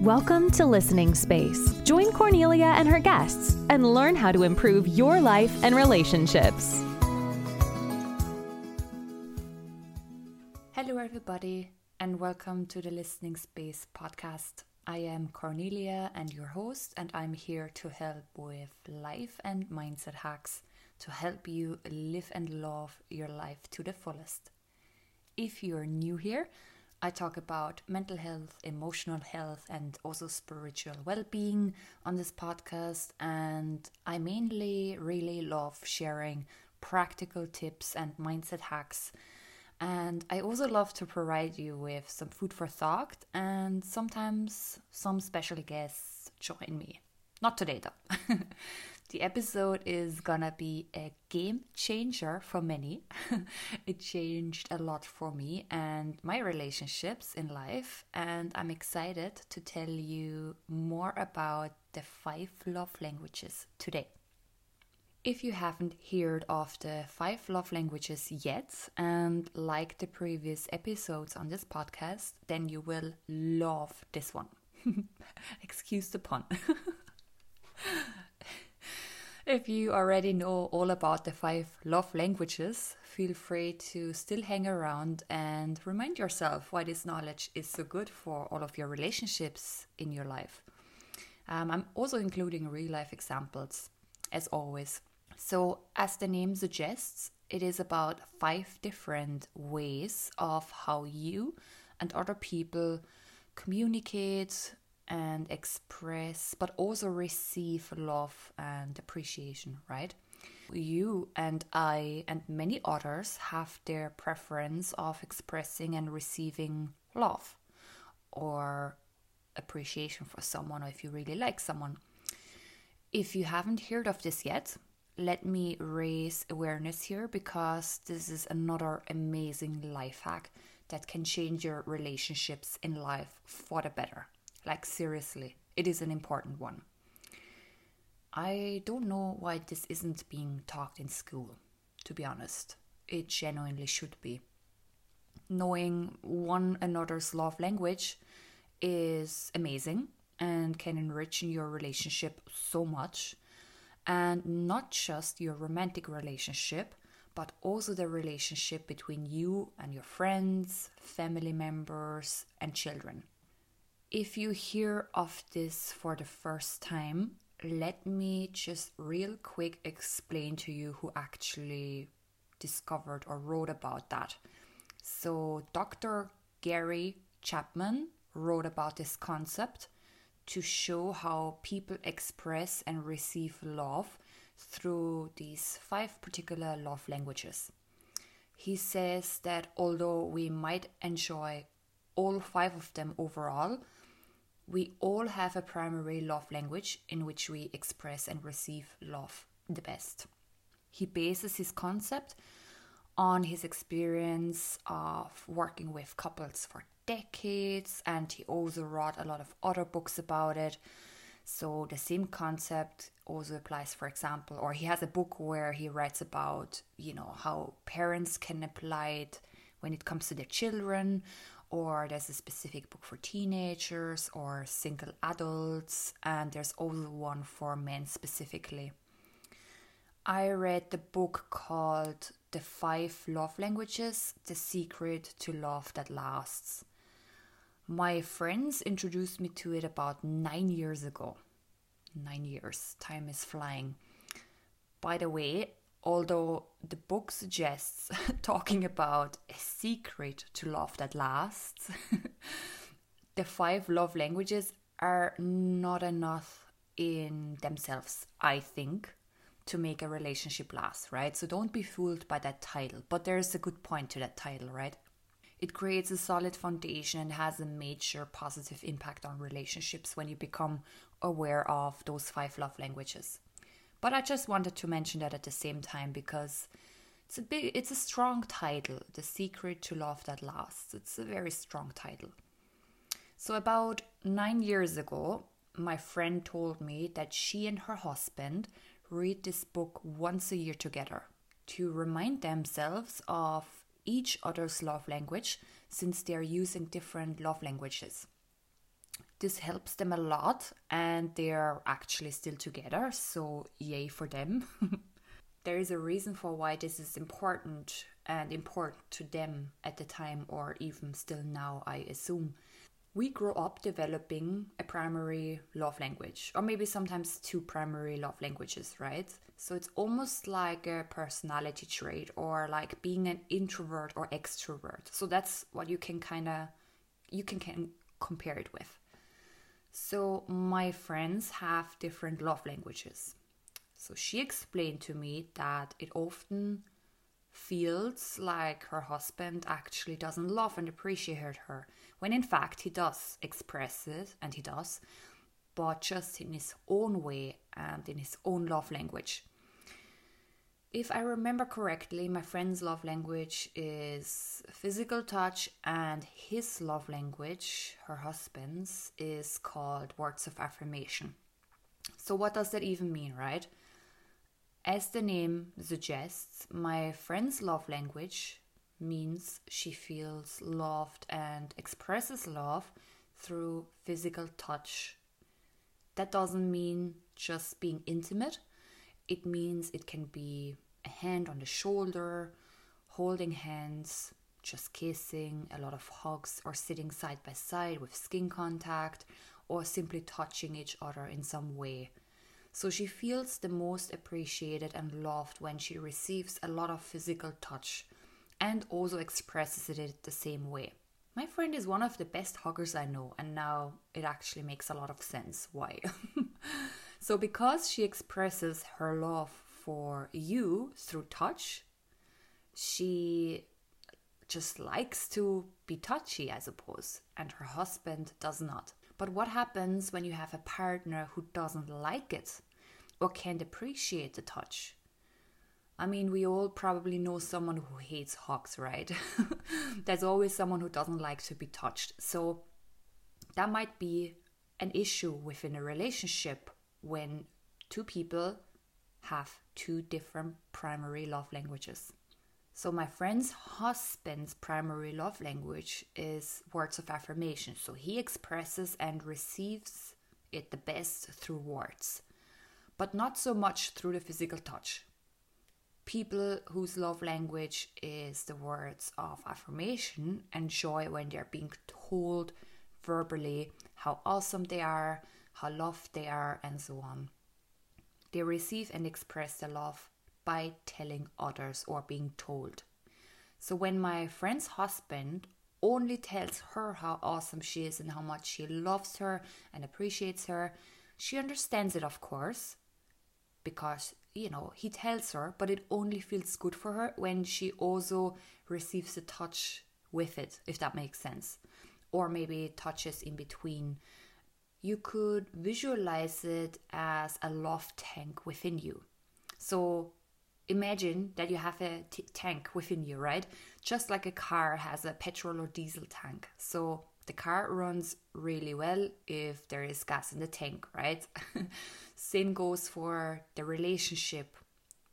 Welcome to Listening Space. Join Cornelia and her guests and learn how to improve your life and relationships. Hello, everybody, and welcome to the Listening Space podcast. I am Cornelia and your host, and I'm here to help with life and mindset hacks to help you live and love your life to the fullest. If you're new here, I talk about mental health, emotional health, and also spiritual well being on this podcast. And I mainly really love sharing practical tips and mindset hacks. And I also love to provide you with some food for thought, and sometimes some special guests join me. Not today, though. The episode is gonna be a game changer for many. it changed a lot for me and my relationships in life, and I'm excited to tell you more about the five love languages today. If you haven't heard of the five love languages yet and like the previous episodes on this podcast, then you will love this one. Excuse the pun. If you already know all about the five love languages, feel free to still hang around and remind yourself why this knowledge is so good for all of your relationships in your life. Um, I'm also including real life examples, as always. So, as the name suggests, it is about five different ways of how you and other people communicate, and express, but also receive love and appreciation, right? You and I and many others have their preference of expressing and receiving love or appreciation for someone, or if you really like someone. If you haven't heard of this yet, let me raise awareness here because this is another amazing life hack that can change your relationships in life for the better. Like, seriously, it is an important one. I don't know why this isn't being taught in school, to be honest. It genuinely should be. Knowing one another's love language is amazing and can enrich your relationship so much. And not just your romantic relationship, but also the relationship between you and your friends, family members, and children. If you hear of this for the first time, let me just real quick explain to you who actually discovered or wrote about that. So, Dr. Gary Chapman wrote about this concept to show how people express and receive love through these five particular love languages. He says that although we might enjoy all five of them overall, we all have a primary love language in which we express and receive love the best. He bases his concept on his experience of working with couples for decades, and he also wrote a lot of other books about it. So, the same concept also applies, for example, or he has a book where he writes about, you know, how parents can apply it when it comes to their children, or there's a specific book for teenagers or single adults, and there's also one for men specifically. I read the book called The Five Love Languages The Secret to Love That Lasts. My friends introduced me to it about nine years ago. Nine years, time is flying. By the way, although the book suggests talking about a secret to love that lasts, the five love languages are not enough in themselves, I think, to make a relationship last, right? So don't be fooled by that title, but there's a good point to that title, right? It creates a solid foundation and has a major positive impact on relationships when you become aware of those five love languages. But I just wanted to mention that at the same time because it's a big it's a strong title, The Secret to Love That Lasts. It's a very strong title. So about 9 years ago, my friend told me that she and her husband read this book once a year together to remind themselves of each other's love language since they're using different love languages. This helps them a lot, and they're actually still together, so yay for them. there is a reason for why this is important and important to them at the time, or even still now, I assume. We grow up developing a primary love language, or maybe sometimes two primary love languages, right? So it's almost like a personality trait, or like being an introvert or extrovert. So that's what you can kind of you can, can compare it with. So, my friends have different love languages. So, she explained to me that it often feels like her husband actually doesn't love and appreciate her, when in fact he does express it, and he does, but just in his own way and in his own love language. If I remember correctly, my friend's love language is physical touch, and his love language, her husband's, is called words of affirmation. So, what does that even mean, right? As the name suggests, my friend's love language means she feels loved and expresses love through physical touch. That doesn't mean just being intimate it means it can be a hand on the shoulder, holding hands, just kissing, a lot of hugs, or sitting side by side with skin contact, or simply touching each other in some way. So she feels the most appreciated and loved when she receives a lot of physical touch and also expresses it the same way. My friend is one of the best huggers I know, and now it actually makes a lot of sense why. So, because she expresses her love for you through touch, she just likes to be touchy, I suppose, and her husband does not. But what happens when you have a partner who doesn't like it or can't appreciate the touch? I mean, we all probably know someone who hates hugs, right? There's always someone who doesn't like to be touched. So that might be an issue within a relationship when two people have two different primary love languages. So, my friend's husband's primary love language is words of affirmation. So, he expresses and receives it the best through words, but not so much through the physical touch. People whose love language is the words of affirmation enjoy when they're being told verbally how awesome they are, how loved they are, and so on. They receive and express their love by telling others or being told. So when my friend's husband only tells her how awesome she is and how much she loves her and appreciates her, she understands it, of course, because you know he tells her, but it only feels good for her when she also receives a touch with it, if that makes sense, or maybe touches in between you could visualize it as a love tank within you. So imagine that you have a t- tank within you, right? Just like a car has a petrol or diesel tank. So the car runs really well if there is gas in the tank, right? Same goes for the relationship.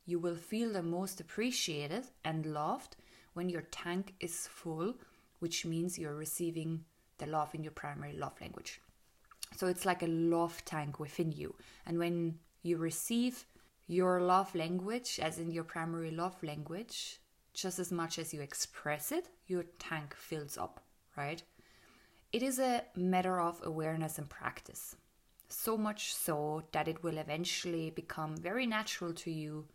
You will feel the most appreciated and loved when your tank is full, which means you're receiving the love in your primary love language. So it's like a love tank within you. And when you receive your love language, as in your primary love language, just as much as you express it, your tank fills up, right? It is a matter of awareness and practice. So much so that it will eventually become very natural to you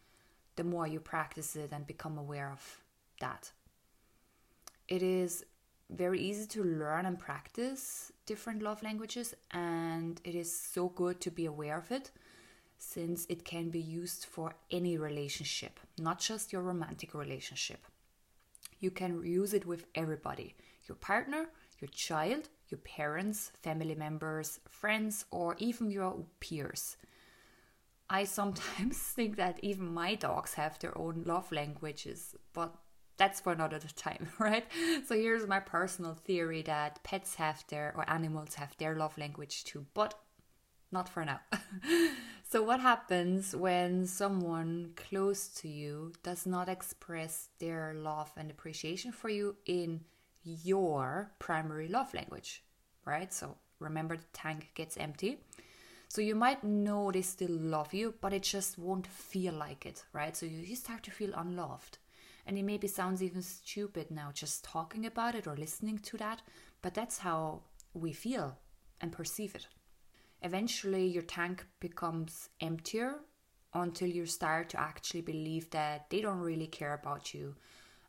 the more you practice it and become aware of that. It is very easy to learn and practice different love languages, and it is so good to be aware of it since it can be used for any relationship, not just your romantic relationship. You can use it with everybody your partner, your child, your parents, family members, friends, or even your peers. I sometimes think that even my dogs have their own love languages, but that's for another time, right? So here's my personal theory that pets have their or animals have their love language too, but not for now. so what happens when someone close to you does not express their love and appreciation for you in your primary love language, right? So Remember, the tank gets empty. So you might know they still love you, but it just won't feel like it, right? So you, start to feel unloved. And it maybe sounds even stupid now just talking about it or listening to that, but that's how we feel and perceive it. Eventually, your tank becomes emptier until you start to actually believe that they don't really care about you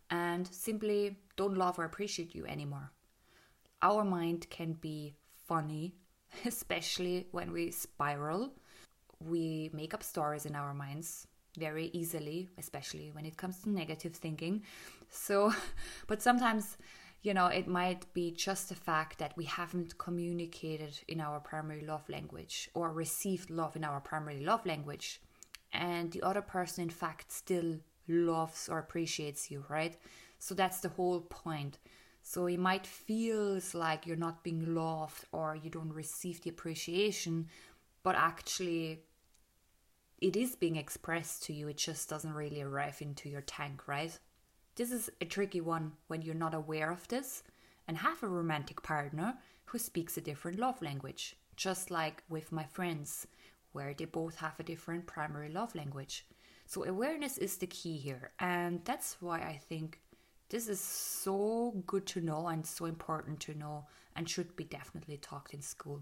and simply don't love or appreciate you anymore. Our mind can be funny especially when we spiral. We make up stories in our minds very easily, especially when it comes to negative thinking. So, but sometimes, you know, it might be just the fact that we haven't communicated in our primary love language or received love in our primary love language. And the other person, in fact, still loves or appreciates you, right? So that's the whole point. So it might feel like you're not being loved or you don't receive the appreciation, but actually it is being expressed to you. It just doesn't really arrive into your tank, right? This is a tricky one when you're not aware of this and have a romantic partner who speaks a different love language, just like with my friends, where they both have a different primary love language. So, awareness is the key here, and that's why I think this is so good to know and so important to know and should be definitely taught in school.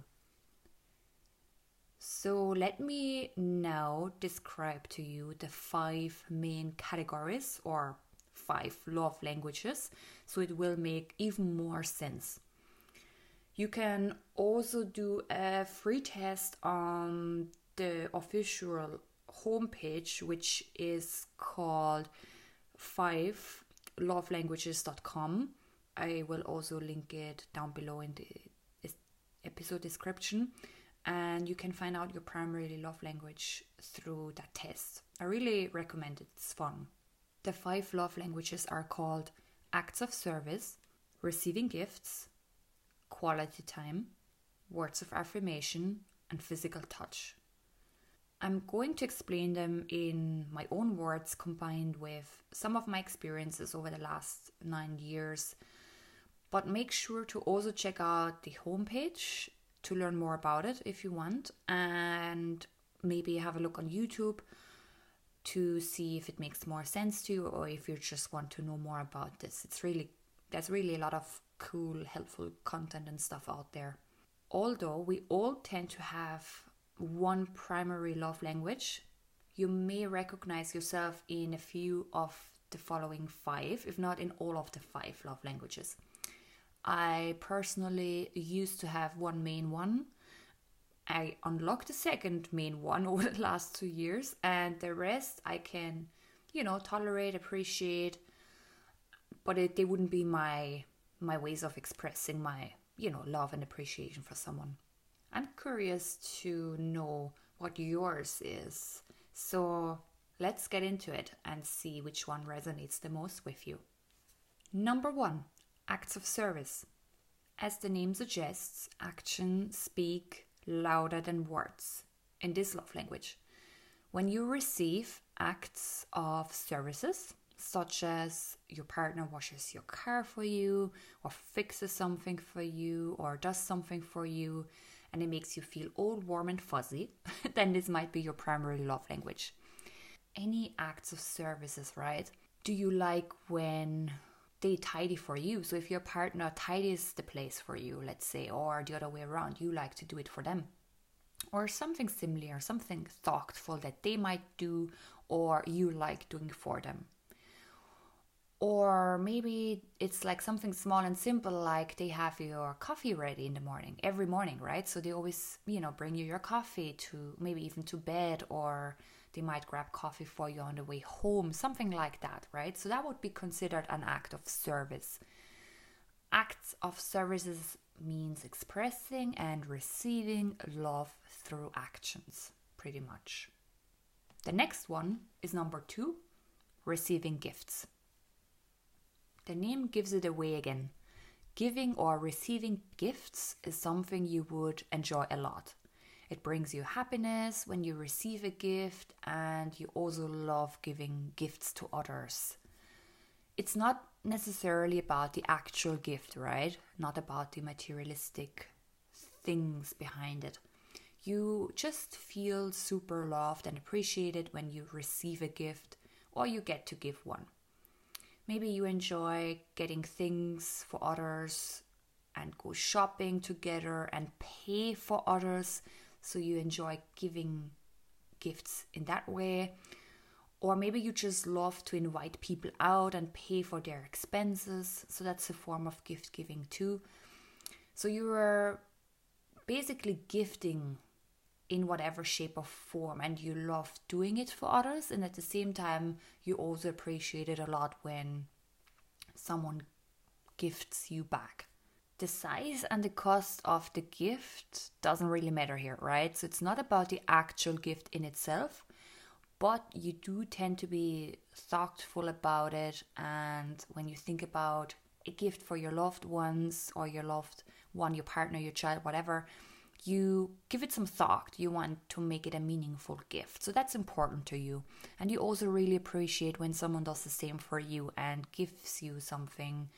So, let me now describe to you the five main categories or five love languages so it will make even more sense. You can also do a free test on the official homepage, which is called five lovelanguages.com. I will also link it down below in the episode description. And you can find out your primary love language through that test. I really recommend it, it's fun. The five love languages are called acts of service, receiving gifts, quality time, words of affirmation, and physical touch. I'm going to explain them in my own words combined with some of my experiences over the last nine years. But make sure to also check out the homepage to learn more about it if you want, and maybe have a look on YouTube to see if it makes more sense to you or if you just want to know more about this. It's really there's really a lot of cool, helpful content and stuff out there. Although we all tend to have one primary love language, you may recognize yourself in a few of the following five, if not in all of the five love languages. I personally used to have one main one. I unlocked the second main one over the last two years, and the rest I can, you know, tolerate, appreciate, but it, they wouldn't be my my ways of expressing my, you know, love and appreciation for someone. I'm curious to know what yours is. So let's get into it and see which one resonates the most with you. Number one, acts of service. As the name suggests, actions speak louder than words in this love language. When you receive acts of services, such as your partner washes your car for you, or fixes something for you, or does something for you, and it makes you feel all warm and fuzzy, then this might be your primary love language. Any acts of services, right? Do you like when they tidy for you? So if your partner tidies the place for you, let's say, or the other way around, you like to do it for them. Or something similar, something thoughtful that they might do or you like doing for them or maybe it's like something small and simple like they have your coffee ready in the morning every morning right so they always you know bring you your coffee to maybe even to bed or they might grab coffee for you on the way home something like that right so that would be considered an act of service acts of services means expressing and receiving love through actions pretty much the next one is number 2 receiving gifts the name gives it away again. Giving or receiving gifts is something you would enjoy a lot. It brings you happiness when you receive a gift, and you also love giving gifts to others. It's not necessarily about the actual gift, right? Not about the materialistic things behind it. You just feel super loved and appreciated when you receive a gift or you get to give one. Maybe you enjoy getting things for others and go shopping together and pay for others. So you enjoy giving gifts in that way. Or maybe you just love to invite people out and pay for their expenses. So that's a form of gift giving too. So you are basically gifting in whatever shape or form and you love doing it for others and at the same time you also appreciate it a lot when someone gifts you back the size and the cost of the gift doesn't really matter here right so it's not about the actual gift in itself but you do tend to be thoughtful about it and when you think about a gift for your loved ones or your loved one your partner your child whatever you give it some thought. You want to make it a meaningful gift. So that's important to you. And you also really appreciate when someone does the same for you and gives you something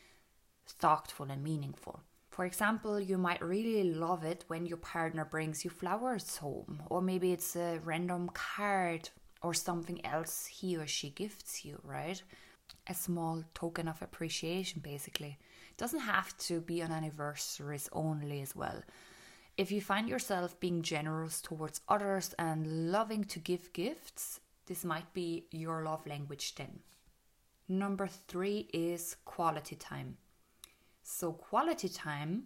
thoughtful and meaningful. For example, you might really love it when your partner brings you flowers home, or maybe it's a random card or something else he or she gifts you, right? A small token of appreciation, basically. It doesn't have to be on anniversaries only as well. If you find yourself being generous towards others and loving to give gifts, this might be your love language then. Number three is quality time. So, quality time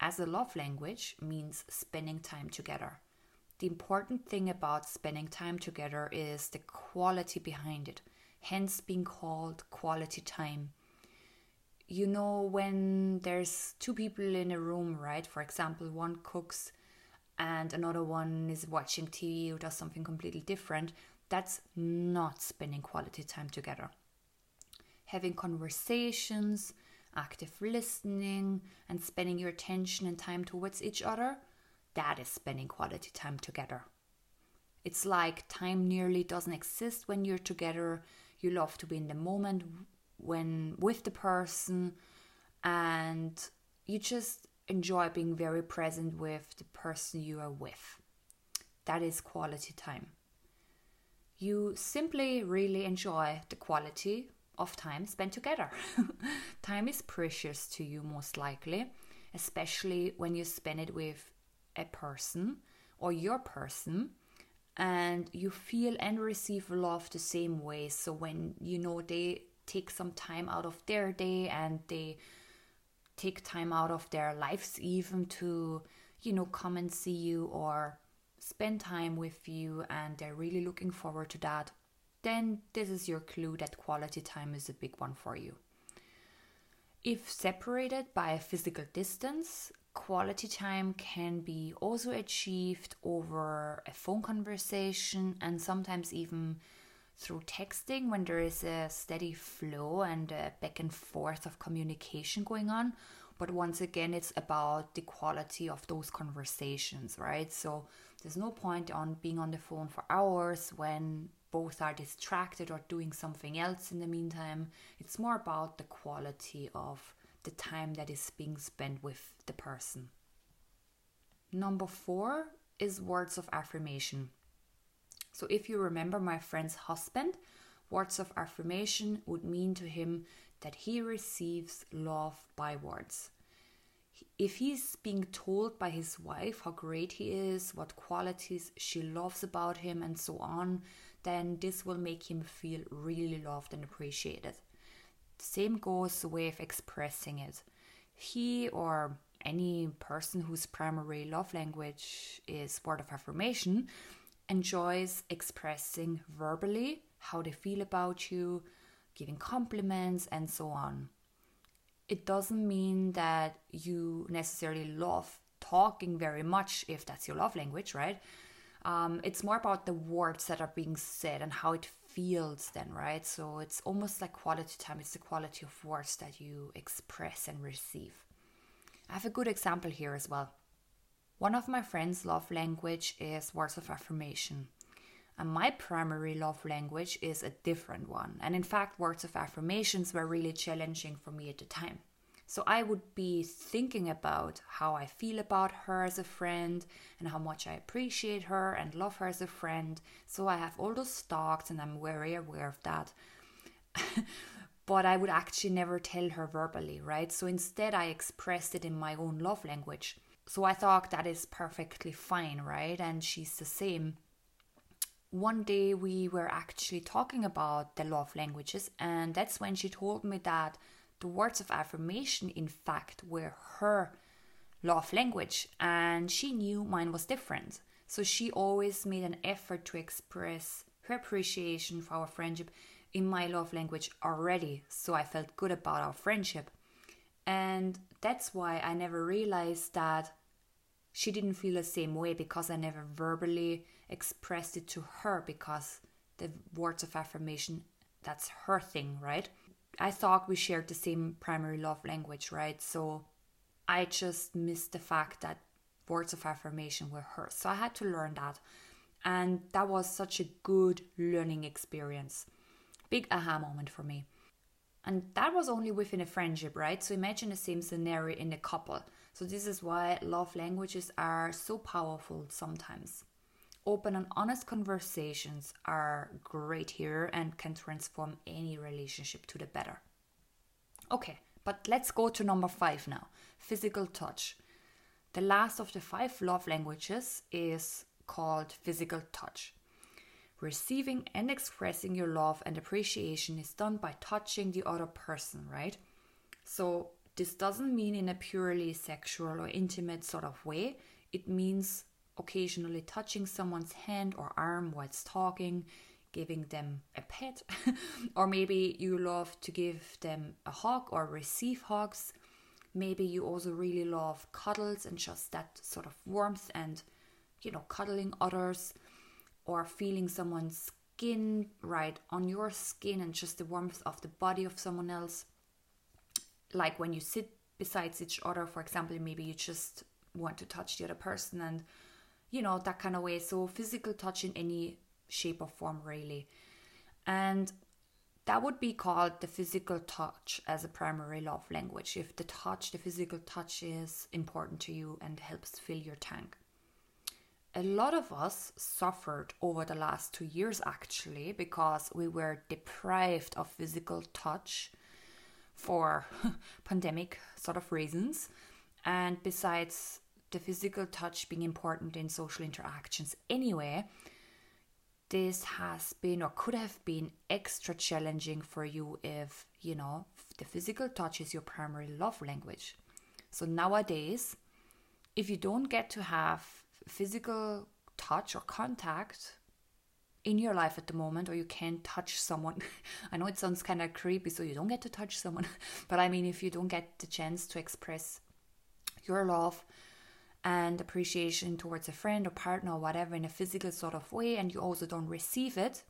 as a love language means spending time together. The important thing about spending time together is the quality behind it, hence being called quality time. You know when there's two people in a room right? For example one cooks and another one is watching tv or does something completely different that's not spending quality time together. Having conversations active listening and spending your attention and time towards each other that is spending quality time together it's like time nearly doesn't exist when you're together you love to be in the moment when with the person and you just enjoy being very present with the person you are with. That is quality time. You simply really enjoy the quality of time spent together. time is precious to you, most likely, especially when you spend it with a person or your person and you feel and receive love the same way. So when you know they take some time out of their day and they take time out of their lives even to you know come and see you or spend time with you and they're really looking forward to that then this is your clue that quality time is a big one for you if separated by a physical distance quality time can be also achieved over a phone conversation and sometimes even through texting when there is a steady flow and a back and forth of communication going on. But once again, it's about the quality of those conversations, right? So there's no point on being on the phone for hours when both are distracted or doing something else in the meantime. It's more about the quality of the time that is being spent with the person. Number four is words of affirmation. So, if you remember my friend's husband, words of affirmation would mean to him that he receives love by words. If he's being told by his wife how great he is, what qualities she loves about him, and so on, then this will make him feel really loved and appreciated. Same goes with expressing it. He or any person whose primary love language is word of affirmation enjoys expressing verbally how they feel about you, giving compliments, and so on. It doesn't mean that you necessarily love talking very much if that's your love language, right? Um, it's more about the words that are being said and how it feels, then, right? So it's almost like quality time, it's the quality of words that you express and receive. I have a good example here as well. One of my friends' love language is words of affirmation. And my primary love language is a different one. And in fact, words of affirmations were really challenging for me at the time. So I would be thinking about how I feel about her as a friend and how much I appreciate her and love her as a friend. So I have all those thoughts and I'm very aware of that. but I would actually never tell her verbally, right? So instead, I expressed it in my own love language. So I thought that is perfectly fine, right? And she's the same. One day we were actually talking about the love languages, and that's when she told me that the words of affirmation, in fact, were her love language, and she knew mine was different. So she always made an effort to express her appreciation for our friendship in my love language already. So I felt good about our friendship. And that's why I never realized that she didn't feel the same way because I never verbally expressed it to her because the words of affirmation, that's her thing, right? I thought we shared the same primary love language, right? So I just missed the fact that words of affirmation were hers. So I had to learn that. And that was such a good learning experience. Big aha moment for me. And that was only within a friendship, right? So imagine the same scenario in a couple. So this is why love languages are so powerful sometimes. Open and honest conversations are great here and can transform any relationship to the better. Okay, but let's go to number five now physical touch. The last of the five love languages is called physical touch. Receiving and expressing your love and appreciation is done by touching the other person, right? So, this doesn't mean in a purely sexual or intimate sort of way. It means occasionally touching someone's hand or arm whilst talking, giving them a pet, or maybe you love to give them a hug or receive hugs. Maybe you also really love cuddles and just that sort of warmth and, you know, cuddling others or feeling someone's skin right on your skin and just the warmth of the body of someone else. Like when you sit besides each other, for example, maybe you just want to touch the other person and you know, that kind of way. So physical touch in any shape or form, really. And that would be called the physical touch as a primary love language if the touch, the physical touch is important to you and helps fill your tank. A lot of us suffered over the last two years actually because we were deprived of physical touch for pandemic sort of reasons. And besides the physical touch being important in social interactions anyway, this has been or could have been extra challenging for you if, you know, the physical touch is your primary love language. So nowadays, if you don't get to have physical touch or contact in your life at the moment, or you can't touch someone, I know it sounds kind of creepy, so you don't get to touch someone, but I mean, if you don't get the chance to express your love and appreciation towards a friend or partner or whatever in a physical sort of way and you also don't receive it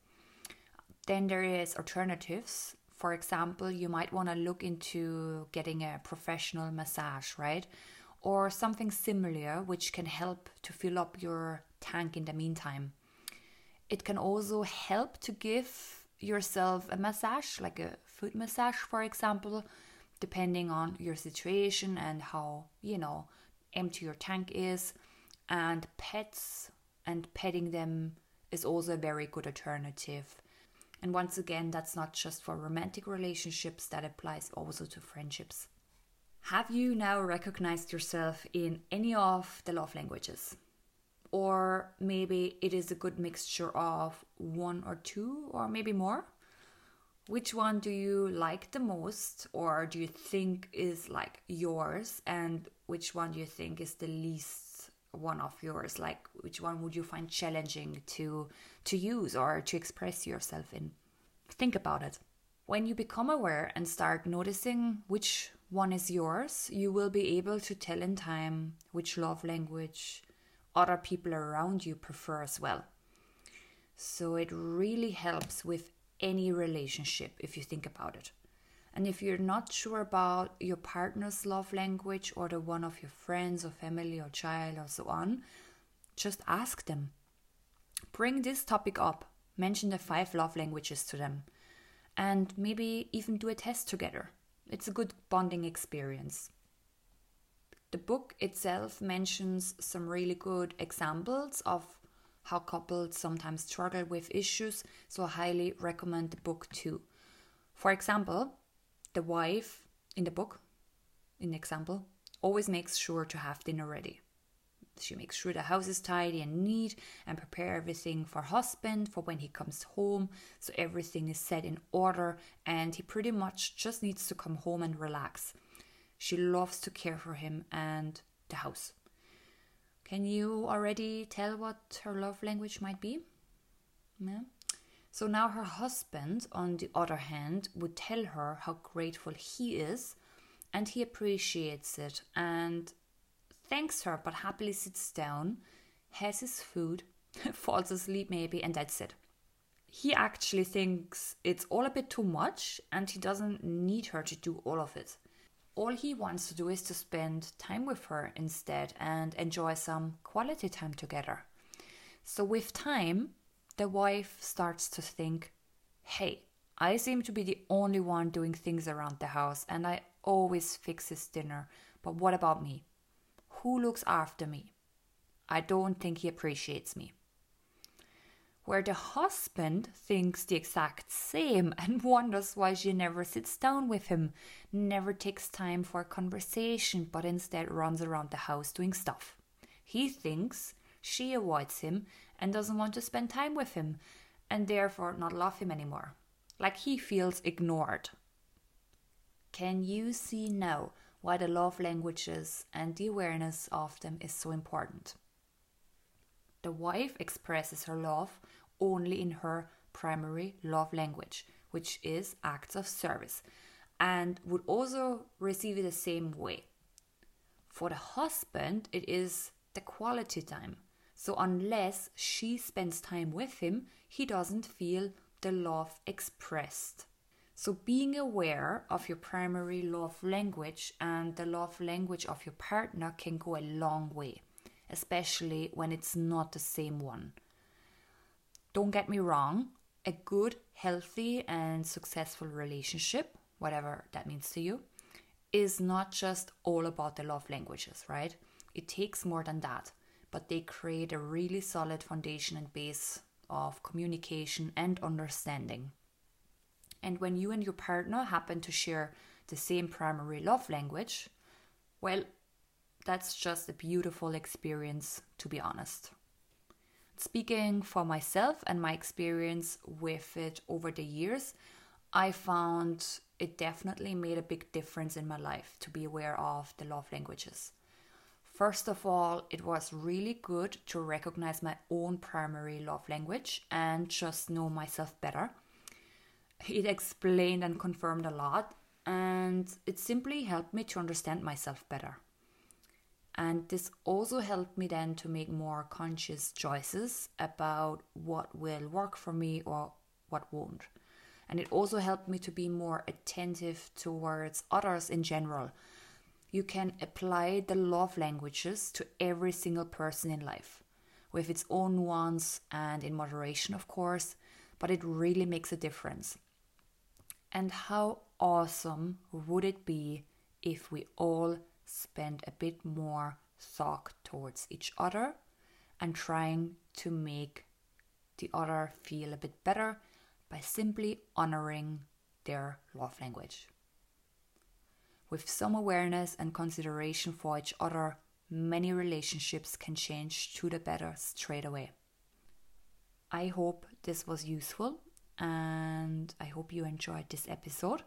then there is alternatives. For example you might want to look into getting a professional massage right? Or something similar which can help to fill up your tank in the meantime. It can also help to give yourself a massage like a foot massage for example depending on your situation and how you know empty your tank is. And pets and petting them is also a very good alternative. And once again, that's not just for romantic relationships, that applies also to friendships. Have you now recognized yourself in any of the love languages? Or maybe it is a good mixture of one or two, or maybe more? Which one do you like the most or do you think is like yours? And which one do you think is the least one of yours? Like which one would you find challenging to to use or to express yourself in? Think about it. When you become aware and start noticing which one is yours you will be able to tell in time which love language other people around you prefer as well. So it really helps with any relationship if you think about it. And if you're not sure about your partner's love language or the one of your friends or family or child or so on, just ask them. Bring this topic up, mention the five love languages to them, and maybe even do a test together. it's a good bonding experience. The book itself mentions some really good examples of how couples sometimes struggle with issues, so I highly recommend the book too. For example, the wife in the book, in example, always makes sure to have dinner ready. She makes sure the house is tidy and neat and prepare everything for husband for when he comes home. So everything is set in order and he pretty much just needs to come home and relax. She loves to care for him and the house. Can you already tell what her love language might be? Yeah. So now her husband, on the other hand, would tell her how grateful he is and he appreciates it and thanks her, but happily sits down, has his food, falls asleep maybe, and that's it. He actually thinks it's all a bit too much and he doesn't need her to do all of it. All he wants to do is to spend time with her instead and enjoy some quality time together. So, with time, the wife starts to think, hey, I seem to be the only one doing things around the house and I always fix his dinner, but what about me? Who looks after me? I don't think he appreciates me. Where the husband thinks the exact same and wonders why she never sits down with him, never takes time for conversation, but instead runs around the house doing stuff. He thinks she avoids him and doesn't want to spend time with him, and therefore not love him anymore. Like he feels ignored. Can you see now why the love languages and the awareness of them is so important. The wife expresses her love only in her primary love language, which is acts of service, and would also receive it the same way. For the husband, it is the quality time. So, unless she spends time with him, he doesn't feel the love expressed. So, being aware of your primary love language and the love language of your partner can go a long way, especially when it's not the same one. Don't get me wrong, a good, healthy, and successful relationship, whatever that means to you, is not just all about the love languages, right? It takes more than that, but they create a really solid foundation and base of communication and understanding. And when you and your partner happen to share the same primary love language, well, that's just a beautiful experience, to be honest. Speaking for myself and my experience with it over the years, I found it definitely made a big difference in my life to be aware of the love languages. First of all, it was really good to recognize my own primary love language and just know myself better it explained and confirmed a lot, and it simply helped me to understand myself better. And this also helped me then to make more conscious choices about what will work for me or what won't. And it also helped me to be more attentive towards others in general. You can apply the love languages to every single person in life, with its own nuance and in moderation, of course, but it really makes a difference. And how awesome would it be if we all spent a bit more thought towards each other and trying to make the other feel a bit better by simply honoring their love language. With some awareness and consideration for each other, many relationships can change to the better straight away. I hope this was useful and I hope you enjoyed this episode.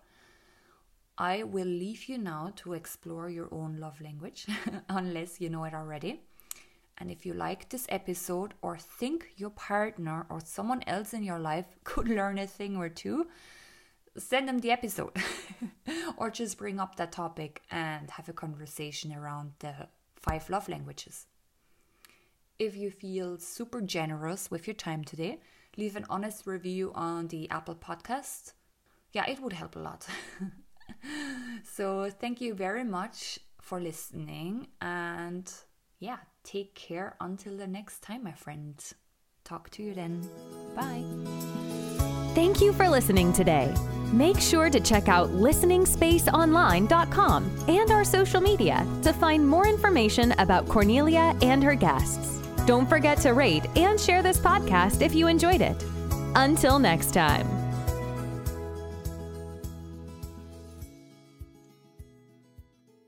I will leave you now to explore your own love language, unless you know it already. And if you like this episode or think your partner or someone else in your life could learn a thing or two, send them the episode or just bring up that topic and have a conversation around the five love languages. If you feel super generous with your time today, leave an honest review on the Apple podcast. Yeah, it would help a lot. so, thank you very much for listening. And yeah, take care until the next time, my friend. Talk to you then. Bye. Thank you for listening today. Make sure to check out listeningspaceonline.com and our social media to find more information about Cornelia and her guests. Don't forget to rate and share this podcast if you enjoyed it. Until next time.